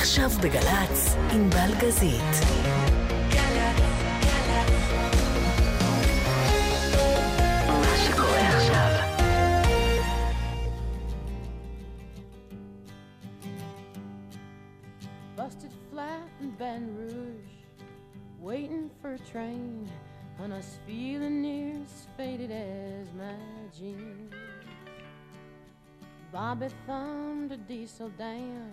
עכשיו בגל"צ, עם בלגזית. Busted flat in Baton Rouge, waiting for a train, and I was feeling near as faded as my jeans. Bobby thumbed a diesel down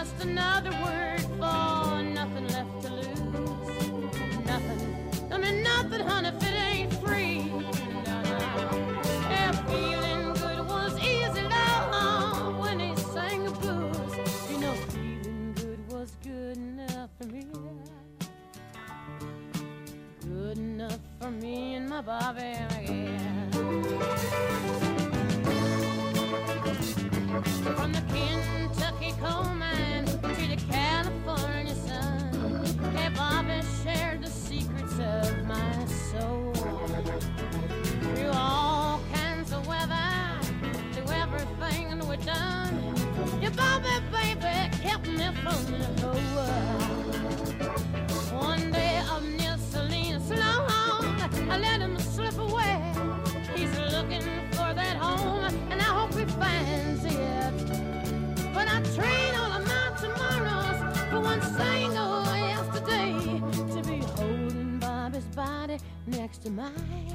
Just another word for nothing left to lose. Nothing. I mean, nothing, honey, if it ain't free. Yeah, feeling good was easy, love, uh, when he sang the blues. You know, feeling good was good enough for me. Good enough for me and my Bobby, yeah. From the mine.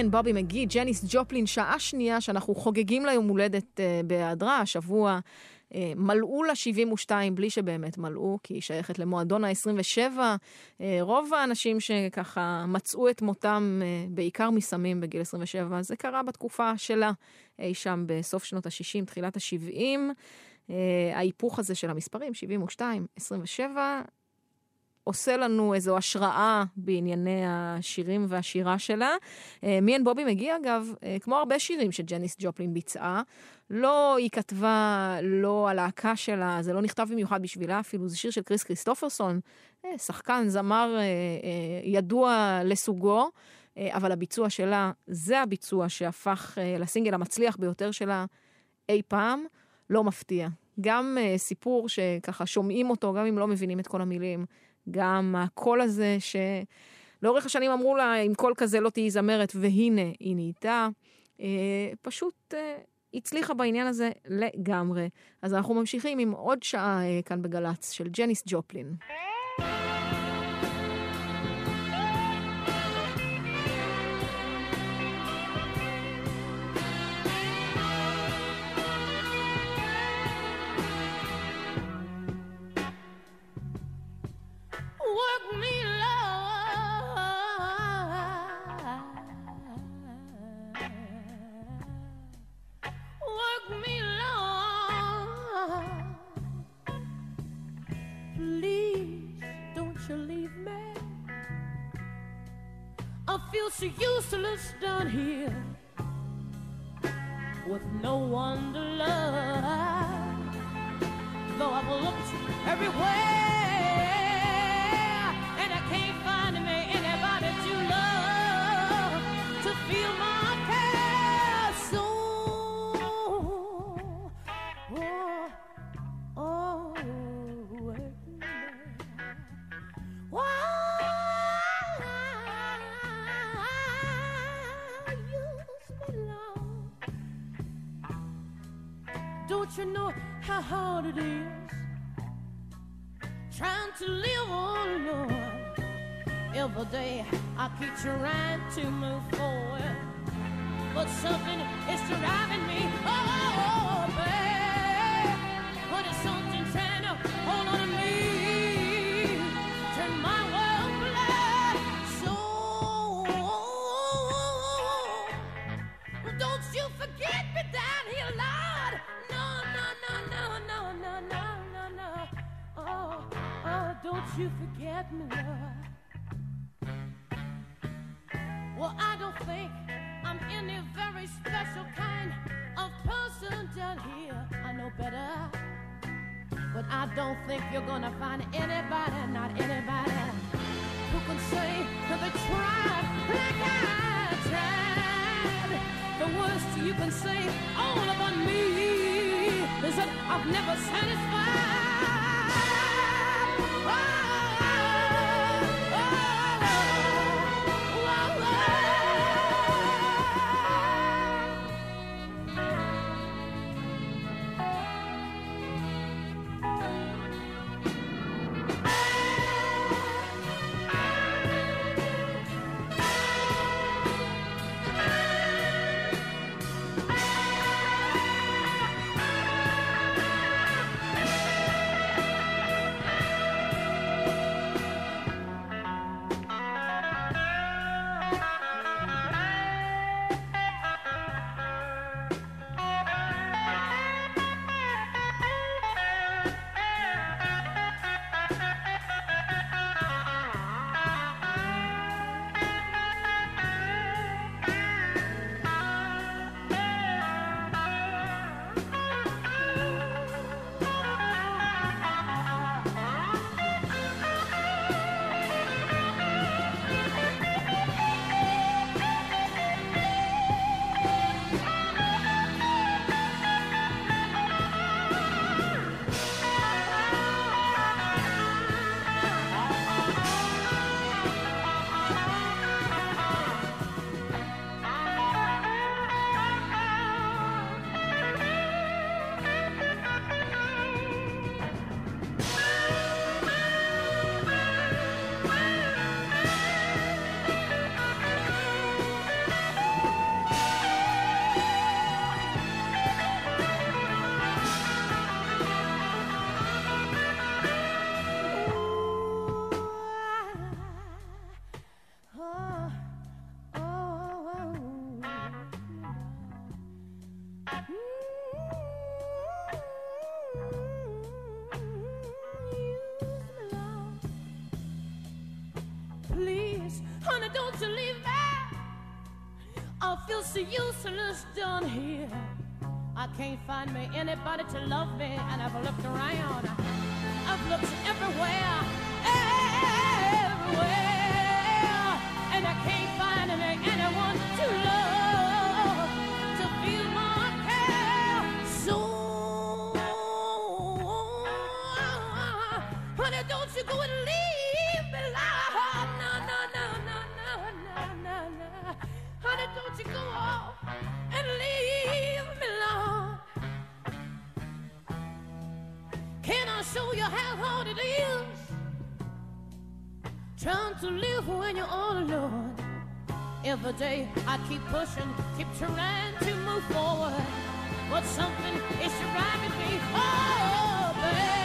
אנד בובי מגי, ג'ניס ג'ופלין, שעה שנייה שאנחנו חוגגים לה יום הולדת uh, בהיעדרה, השבוע uh, מלאו לה 72 בלי שבאמת מלאו, כי היא שייכת למועדון ה-27. Uh, רוב האנשים שככה מצאו את מותם uh, בעיקר מסמים בגיל 27, זה קרה בתקופה שלה, אי שם בסוף שנות ה-60, תחילת ה-70. Uh, ההיפוך הזה של המספרים, 72, 27, עושה לנו איזו השראה בענייני השירים והשירה שלה. מי אין בובי מגיע, אגב, כמו הרבה שירים שג'ניס ג'ופלין ביצעה, לא היא כתבה, לא הלהקה שלה, זה לא נכתב במיוחד בשבילה אפילו, זה שיר של קריס כריסטופרסון, שחקן, זמר ידוע לסוגו. אבל הביצוע שלה, זה הביצוע שהפך לסינגל המצליח ביותר שלה אי פעם, לא מפתיע. גם סיפור שככה שומעים אותו, גם אם לא מבינים את כל המילים, גם הקול הזה שלאורך השנים אמרו לה, עם קול כזה לא תהיי זמרת, והנה, היא נהייתה. Uh, פשוט uh, הצליחה בעניין הזה לגמרי. אז אנחנו ממשיכים עם עוד שעה uh, כאן בגל"צ של ג'ניס ג'ופלין. Feel so useless down here with no one to love. Though I've looked everywhere. How hard it is trying to live on, Lord? Every day I keep trying to move forward, but something is driving me. Oh, oh, oh babe, but it's something trying to hold on to me, you forget me, Lord. Well, I don't think I'm any very special kind of person down here. I know better. But I don't think you're gonna find anybody, not anybody, who can say that they tried like I tried. The worst you can say all about me is that I've never satisfied. Oh. anybody to love me, and I've looked around. to live when you're all alone. Every day I keep pushing, keep trying to move forward. But something is driving me. Oh, baby.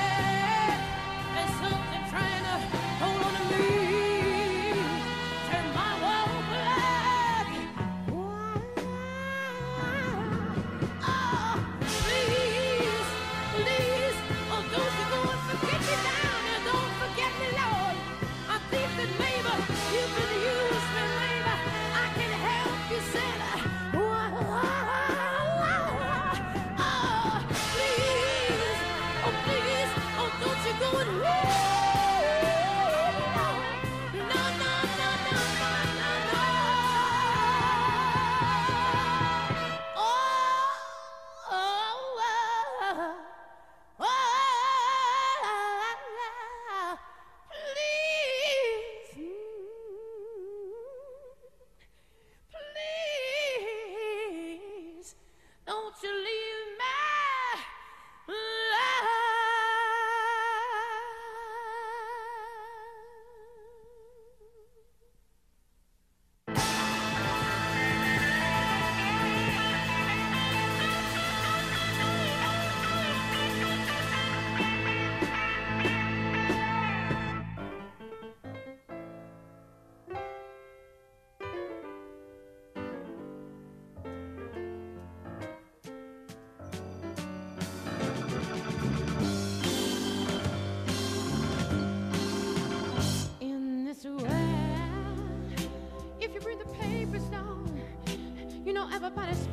Eva parece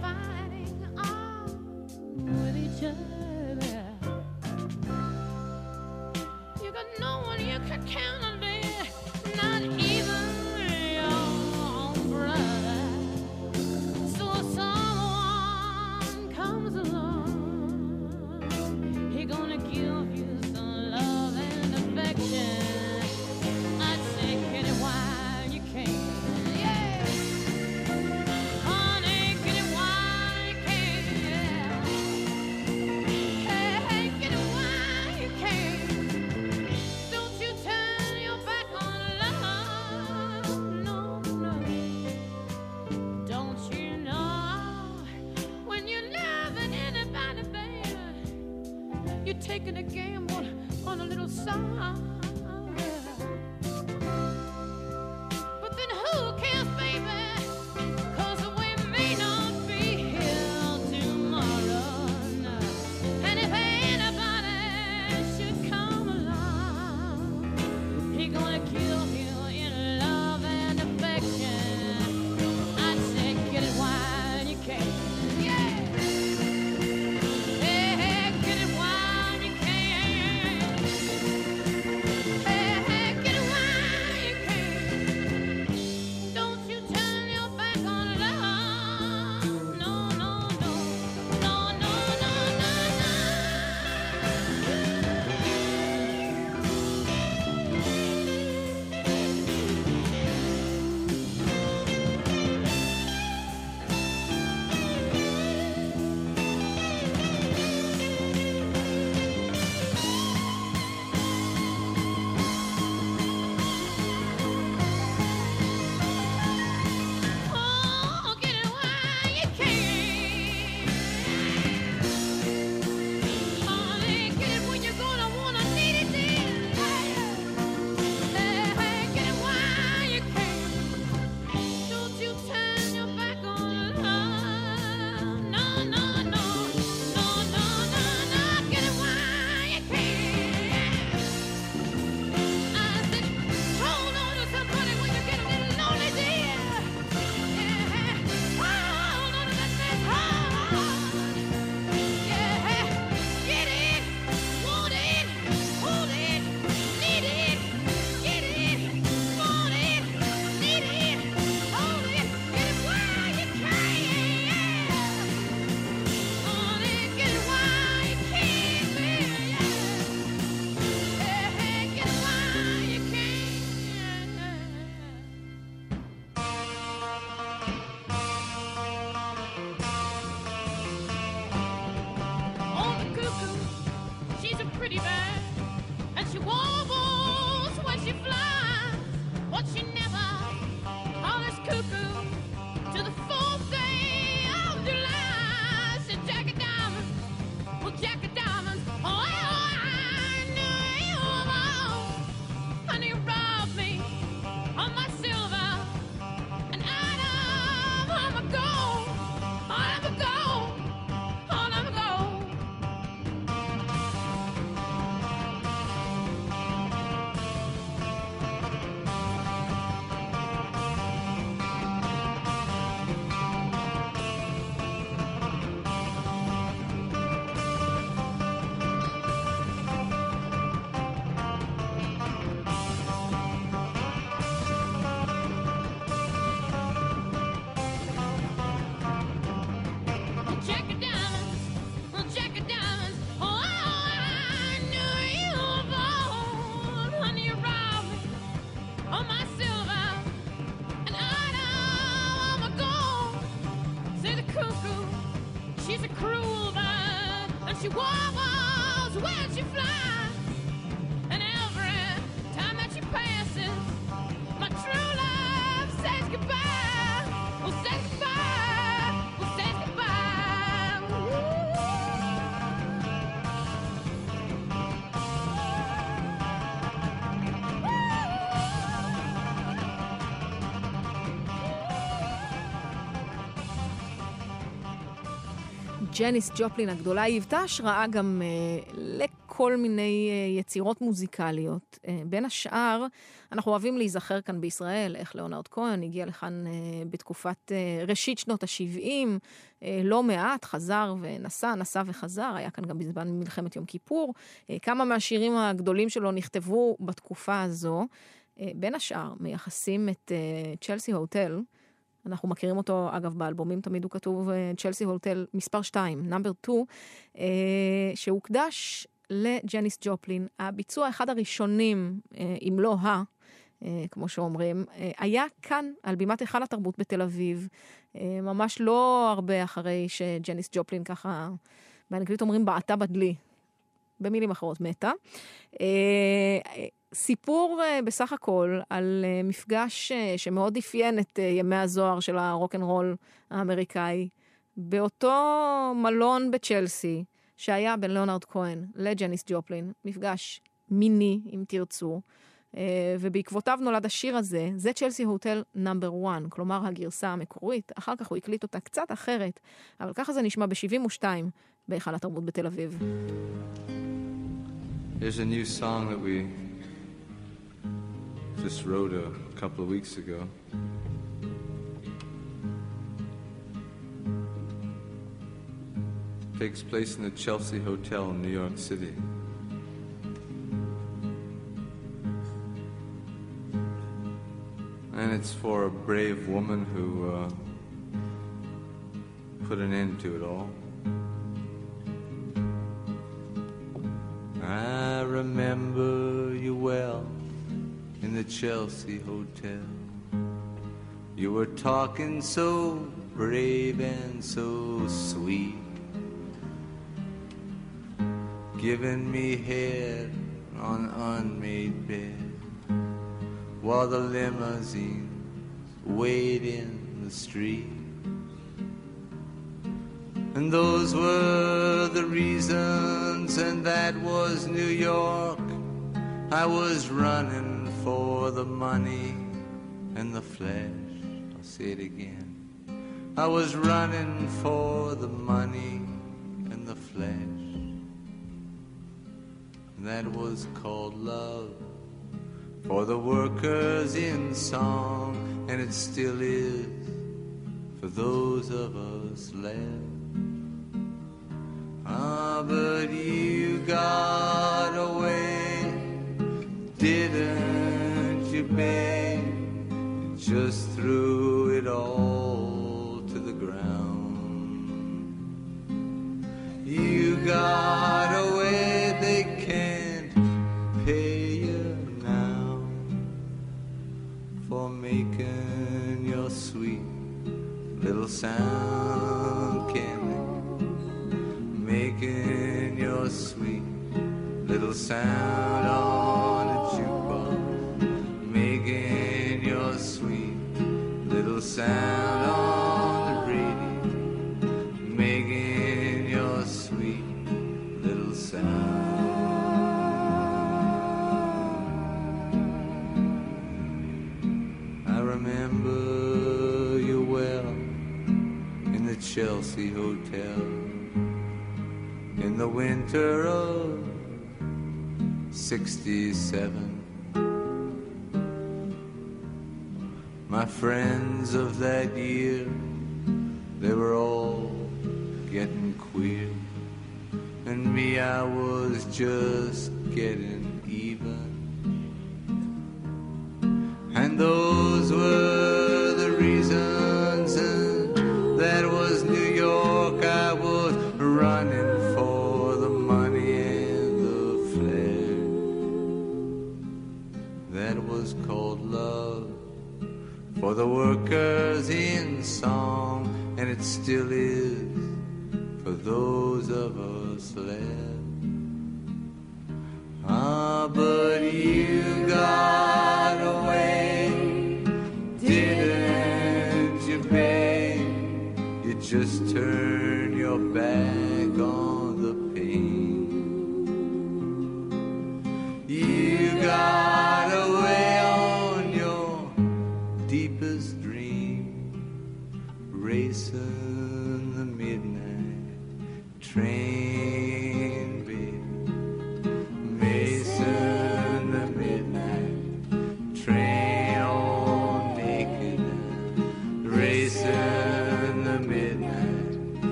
ג'ניס ג'ופלין הגדולה, היא היוותה השראה גם uh, לכל מיני uh, יצירות מוזיקליות. Uh, בין השאר, אנחנו אוהבים להיזכר כאן בישראל, איך ליאונרד כהן הגיע לכאן uh, בתקופת uh, ראשית שנות ה-70, uh, לא מעט, חזר ונסע, נסע וחזר, היה כאן גם בזמן מלחמת יום כיפור. Uh, כמה מהשירים הגדולים שלו נכתבו בתקופה הזו. Uh, בין השאר, מייחסים את צ'לסי uh, הוטל. אנחנו מכירים אותו, אגב, באלבומים תמיד הוא כתוב צ'לסי הוטל מספר 2, נאמבר 2, שהוקדש לג'ניס ג'ופלין. הביצוע אחד הראשונים, אה, אם לא ה... אה, כמו שאומרים, אה, היה כאן, על בימת היכל התרבות בתל אביב, ממש לא הרבה אחרי שג'ניס ג'ופלין ככה, באנגלית אומרים בעטה בדלי, במילים אחרות מתה. סיפור uh, בסך הכל על uh, מפגש שמאוד אפיין את ימי הזוהר של הרוקנרול האמריקאי, באותו מלון בצ'לסי, שהיה בין ליאונרד כהן לג'ניס ג'ופלין, מפגש מיני, אם תרצו, ובעקבותיו נולד השיר הזה, זה צ'לסי הוטל נאמבר 1, כלומר הגרסה המקורית, אחר כך הוא הקליט אותה קצת אחרת, אבל ככה זה נשמע ב-72 בהיכל התרבות בתל אביב. There's a new song that we just wrote a couple of weeks ago. Takes place in the Chelsea Hotel in New York City. And it's for a brave woman who uh, put an end to it all. I remember you well in the Chelsea Hotel. You were talking so brave and so sweet, giving me head on unmade bed while the limousines wait in the street. And those were the reasons, and that was New York. I was running for the money and the flesh. I'll say it again. I was running for the money and the flesh. That was called love for the workers in song, and it still is for those of us left. Ah, but you got away, didn't you babe? just threw it all to the ground. You got away, they can't pay you now for making your sweet little sound? Making your sweet little sound on a jukebox. Making your sweet little sound on the radio, making your sweet little sound. I remember you well in the Chelsea Hotel in the winter of 67. My friends of that year, they were all getting queer. And me, I was just getting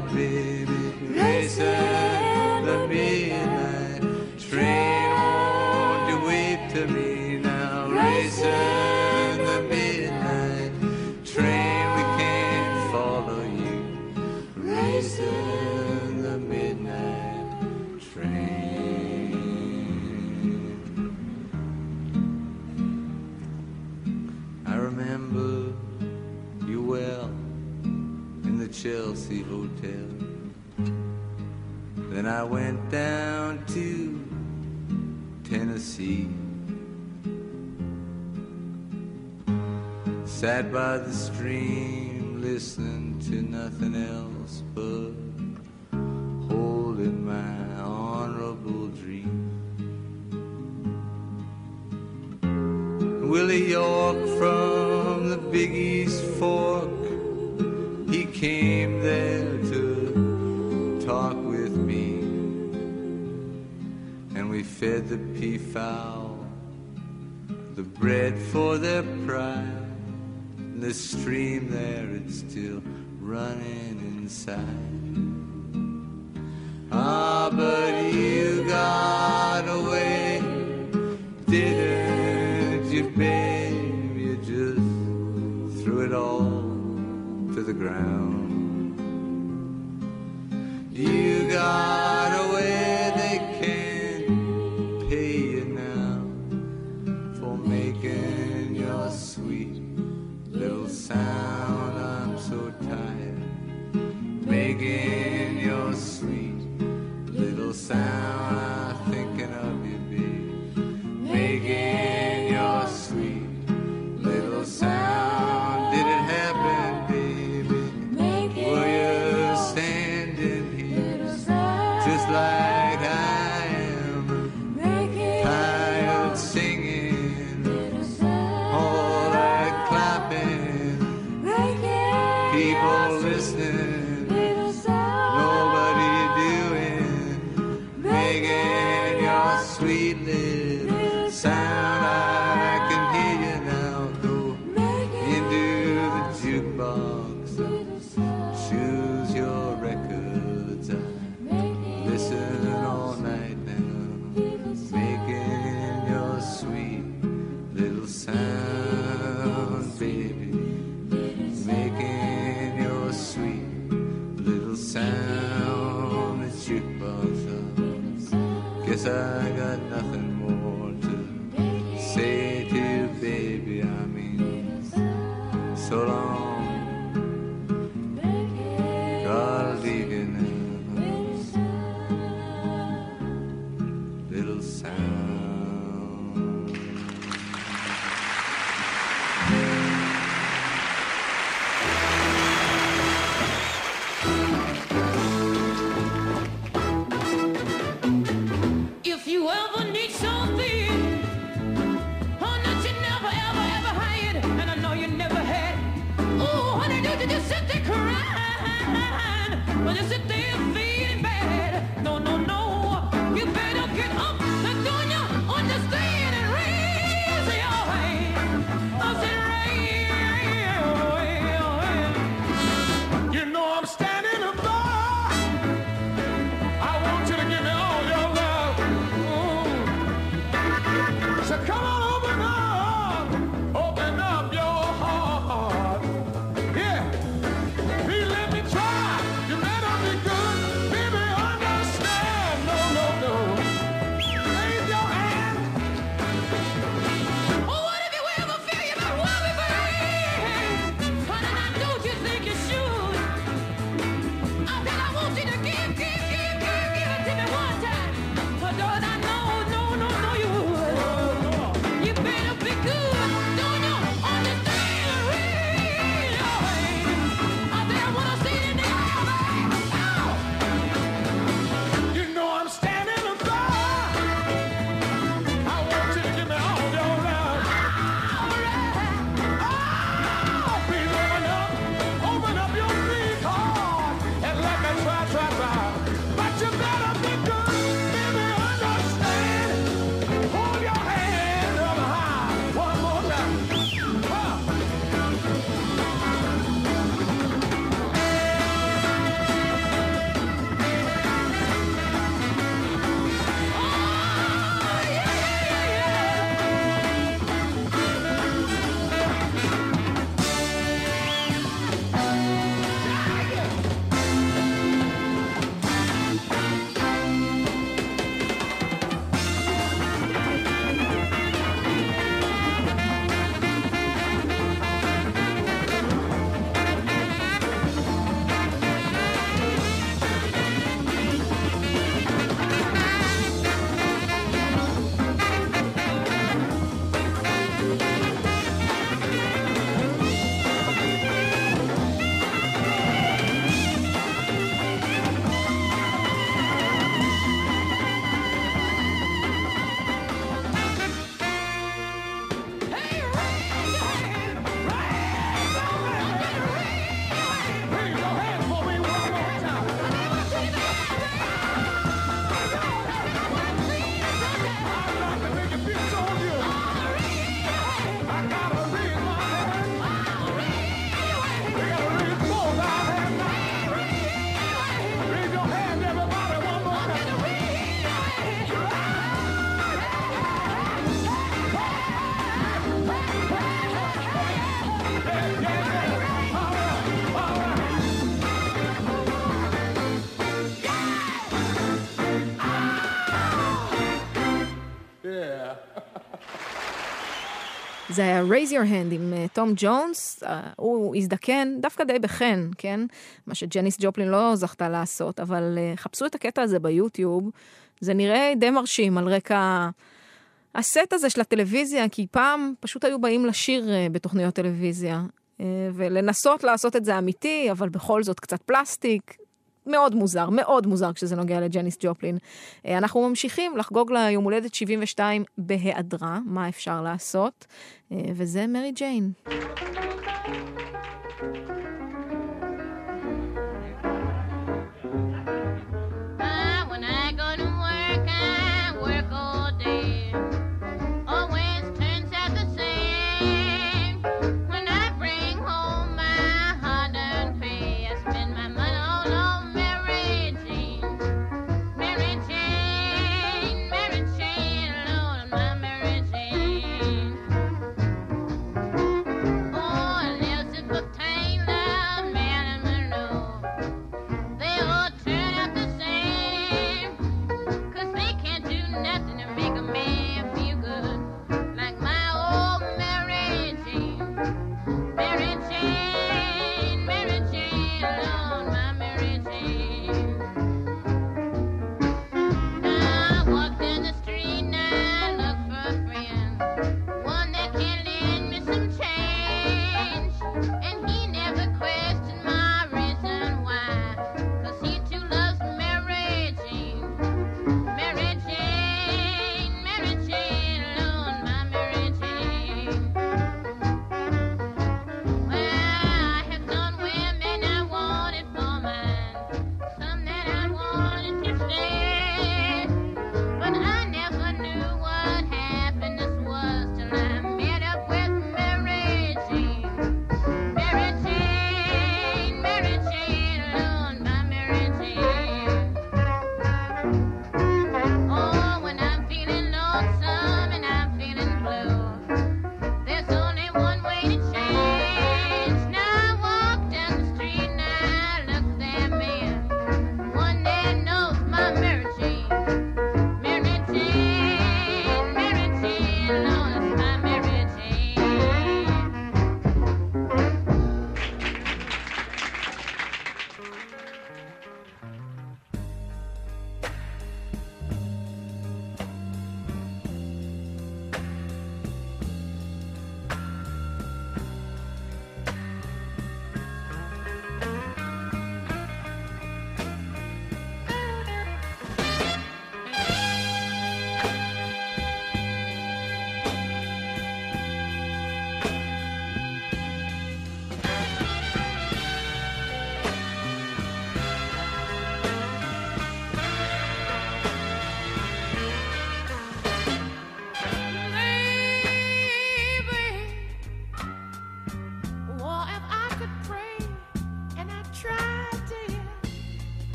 baby. Racer. Chelsea Hotel. Then I went down to Tennessee. Sat by the stream, listening to nothing else but holding my honorable dream. Willie York from the Big East Four fed the peafowl, the bread for their pride, and the stream there it's still running inside. Ah, but you got away, didn't you, babe? You just threw it all to the ground. You got away. sit there feeling bad. No, no, no. You better. זה היה raise your hand עם תום ג'ונס, אה, הוא הזדקן דווקא די בחן, כן? מה שג'ניס ג'ופלין לא זכתה לעשות, אבל אה, חפשו את הקטע הזה ביוטיוב, זה נראה די מרשים על רקע הסט הזה של הטלוויזיה, כי פעם פשוט היו באים לשיר אה, בתוכניות טלוויזיה, אה, ולנסות לעשות את זה אמיתי, אבל בכל זאת קצת פלסטיק. מאוד מוזר, מאוד מוזר כשזה נוגע לג'ניס ג'ופלין. אה, אנחנו ממשיכים לחגוג לה יום הולדת 72 בהיעדרה, מה אפשר לעשות, אה, וזה מרי ג'יין. Ah,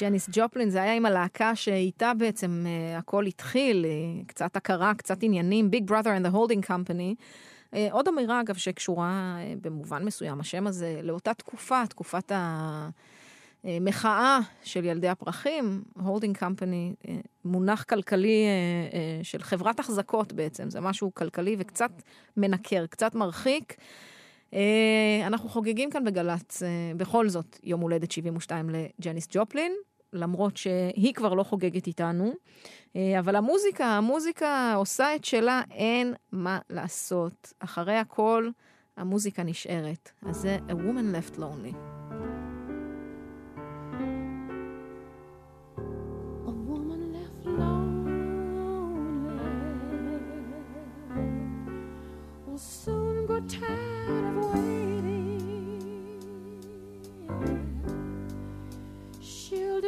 ג'ניס ג'ופלין, זה היה עם הלהקה שאיתה בעצם uh, הכל התחיל, uh, קצת הכרה, קצת עניינים, Big Brother and the Holding Company. Uh, עוד אמירה, אגב, שקשורה uh, במובן מסוים, השם הזה, לאותה תקופה, תקופת המחאה של ילדי הפרחים, Holding Company, uh, מונח כלכלי uh, uh, של חברת החזקות בעצם, זה משהו כלכלי וקצת מנקר, קצת מרחיק. אנחנו חוגגים כאן בגל"צ, בכל זאת, יום הולדת 72 לג'ניס ג'ופלין, למרות שהיא כבר לא חוגגת איתנו. אה, אבל המוזיקה, המוזיקה עושה את שלה, אין מה לעשות. אחרי הכל, המוזיקה נשארת. אז זה A Woman Left Lonely. Soon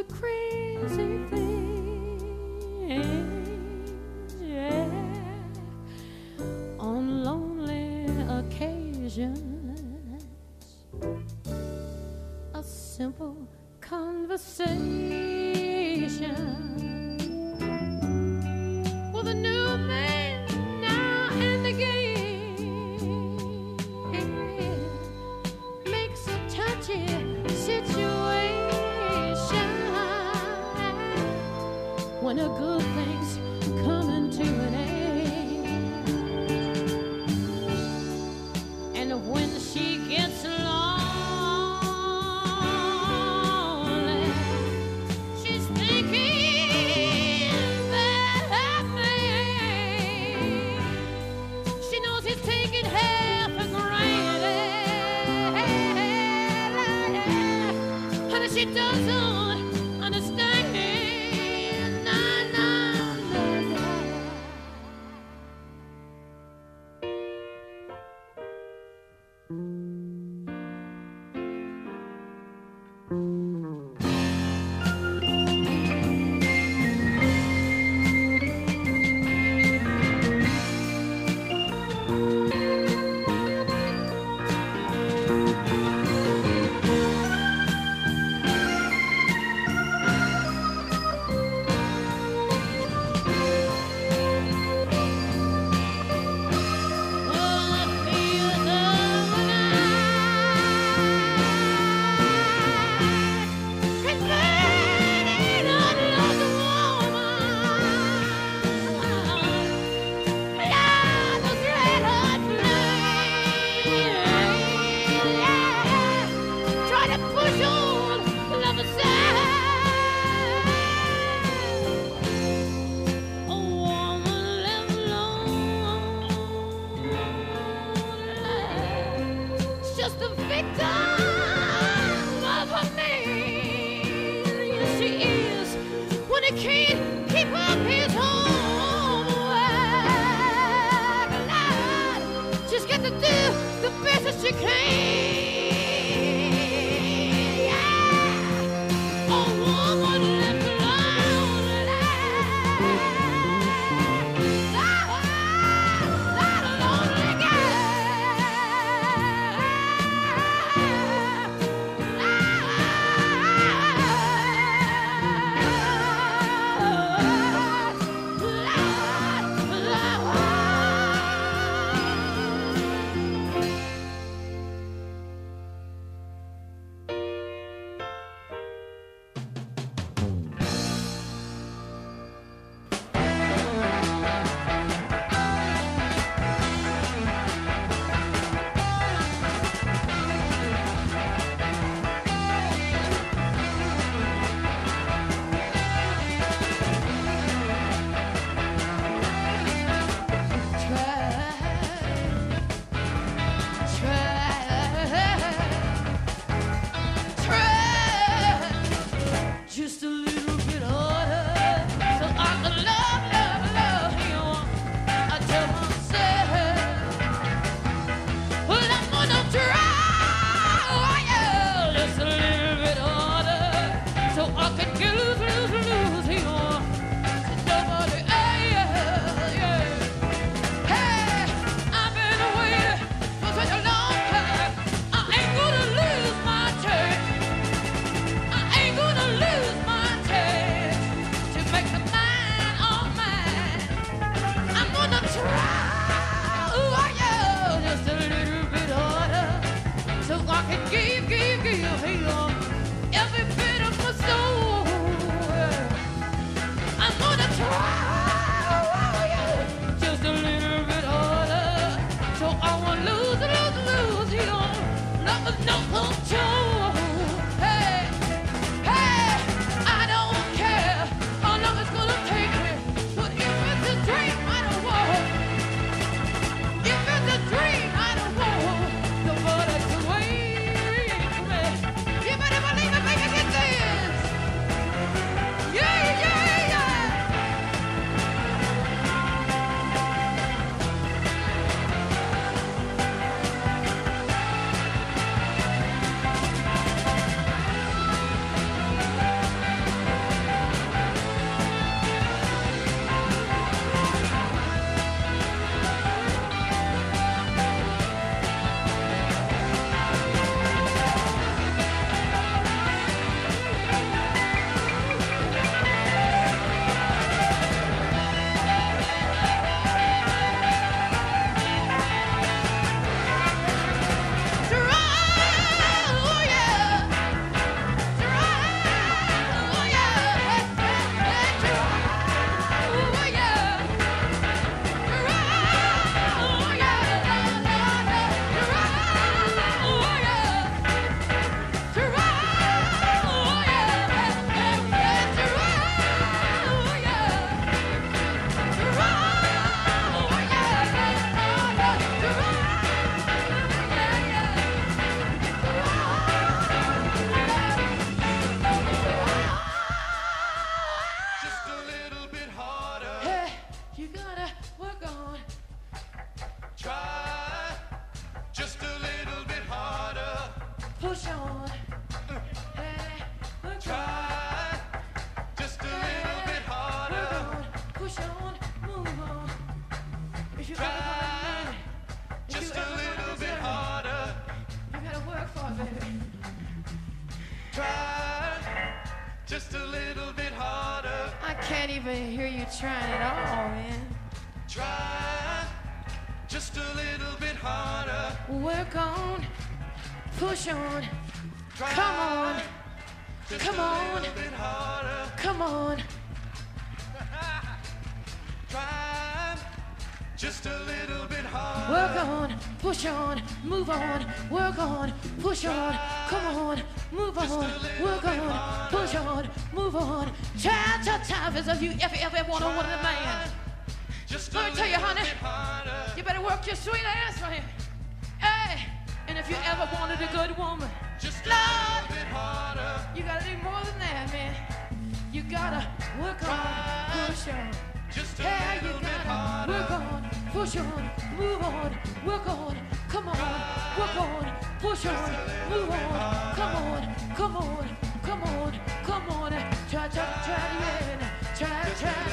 She'll crazy things, yeah, on lonely occasions. A simple conversation Child, if you ever, ever want to want a man. Just Let me tell you, honey. You better work your sweet ass for him. Hey, and if you ever wanted a good woman, Just a Lord. little bit harder. you gotta do more than that, man. You gotta work on, push on. Just a Hey, you gotta harder. work on, push on, move on, work on, come on, work on, push on, move on, come on, come on, come on, come on, try, try, try, yeah, yeah.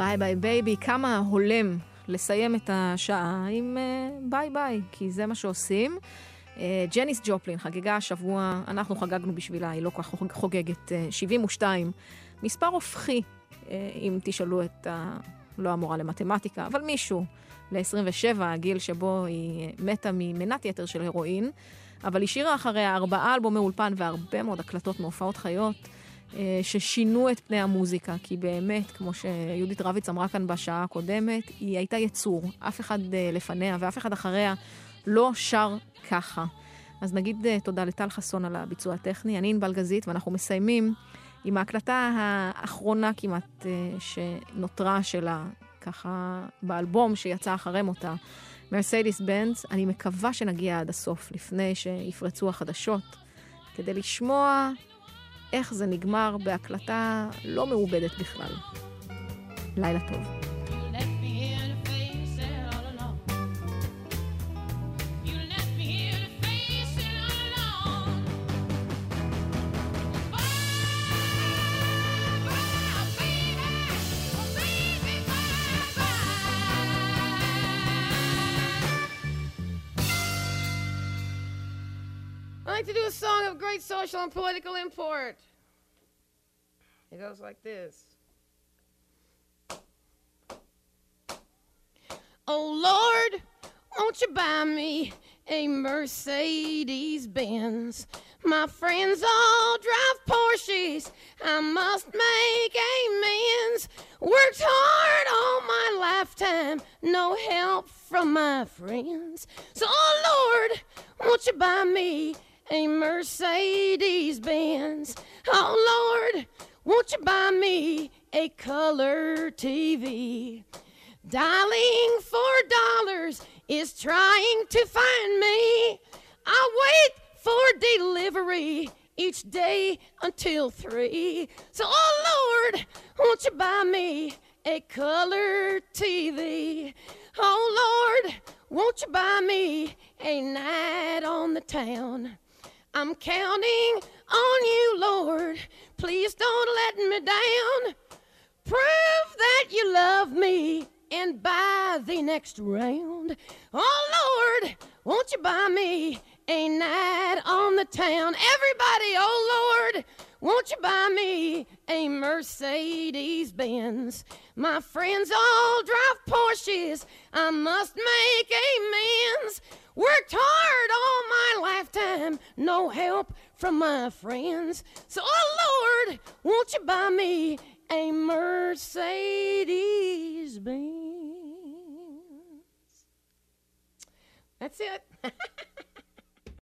ביי ביי בייבי, כמה הולם לסיים את השעה עם אה, ביי ביי, כי זה מה שעושים. אה, ג'ניס ג'ופלין חגגה השבוע, אנחנו חגגנו בשבילה, היא לא כל כך חוג- חוגגת, אה, 72. מספר הופכי, אה, אם תשאלו את ה... לא המורה למתמטיקה, אבל מישהו, ל-27, הגיל שבו היא מתה ממנת יתר של הרואין, אבל השאירה אחריה ארבעה אלבומי אולפן והרבה מאוד הקלטות מהופעות חיות. אה, ששינו את פני המוזיקה, כי באמת, כמו שיהודית רביץ אמרה כאן בשעה הקודמת, היא הייתה יצור. אף אחד אה, לפניה ואף אחד אחריה לא שר ככה. אז נגיד אה, תודה לטל חסון על הביצוע הטכני, אני ענבל גזית, ואנחנו מסיימים עם ההקלטה האחרונה כמעט שנותרה שלה, ככה באלבום שיצא אחרי מותה, מרסיידיס בנץ. אני מקווה שנגיע עד הסוף, לפני שיפרצו החדשות, כדי לשמוע איך זה נגמר בהקלטה לא מעובדת בכלל. לילה טוב. Bye. I like to do a song of great social and political import. It goes like this. Oh Lord, won't you buy me a Mercedes Benz? My friends all drive Porsches. I must make amends. Worked hard all my lifetime, no help from my friends. So, oh Lord, won't you buy me a Mercedes Benz? Oh Lord, won't you buy me a color TV? Dialing for dollars is trying to find me. I wait for delivery each day until three. So, oh Lord, won't you buy me a color TV? Oh Lord, won't you buy me a night on the town? I'm counting on you, Lord. Please don't let me down. Prove that you love me and buy the next round. Oh Lord, won't you buy me a night on the town? Everybody, oh Lord, won't you buy me a Mercedes Benz? My friends all drive Porsches. I must make amends. Worked hard all my lifetime, no help from my friends. So, oh Lord, won't you buy me a Mercedes Benz? That's it.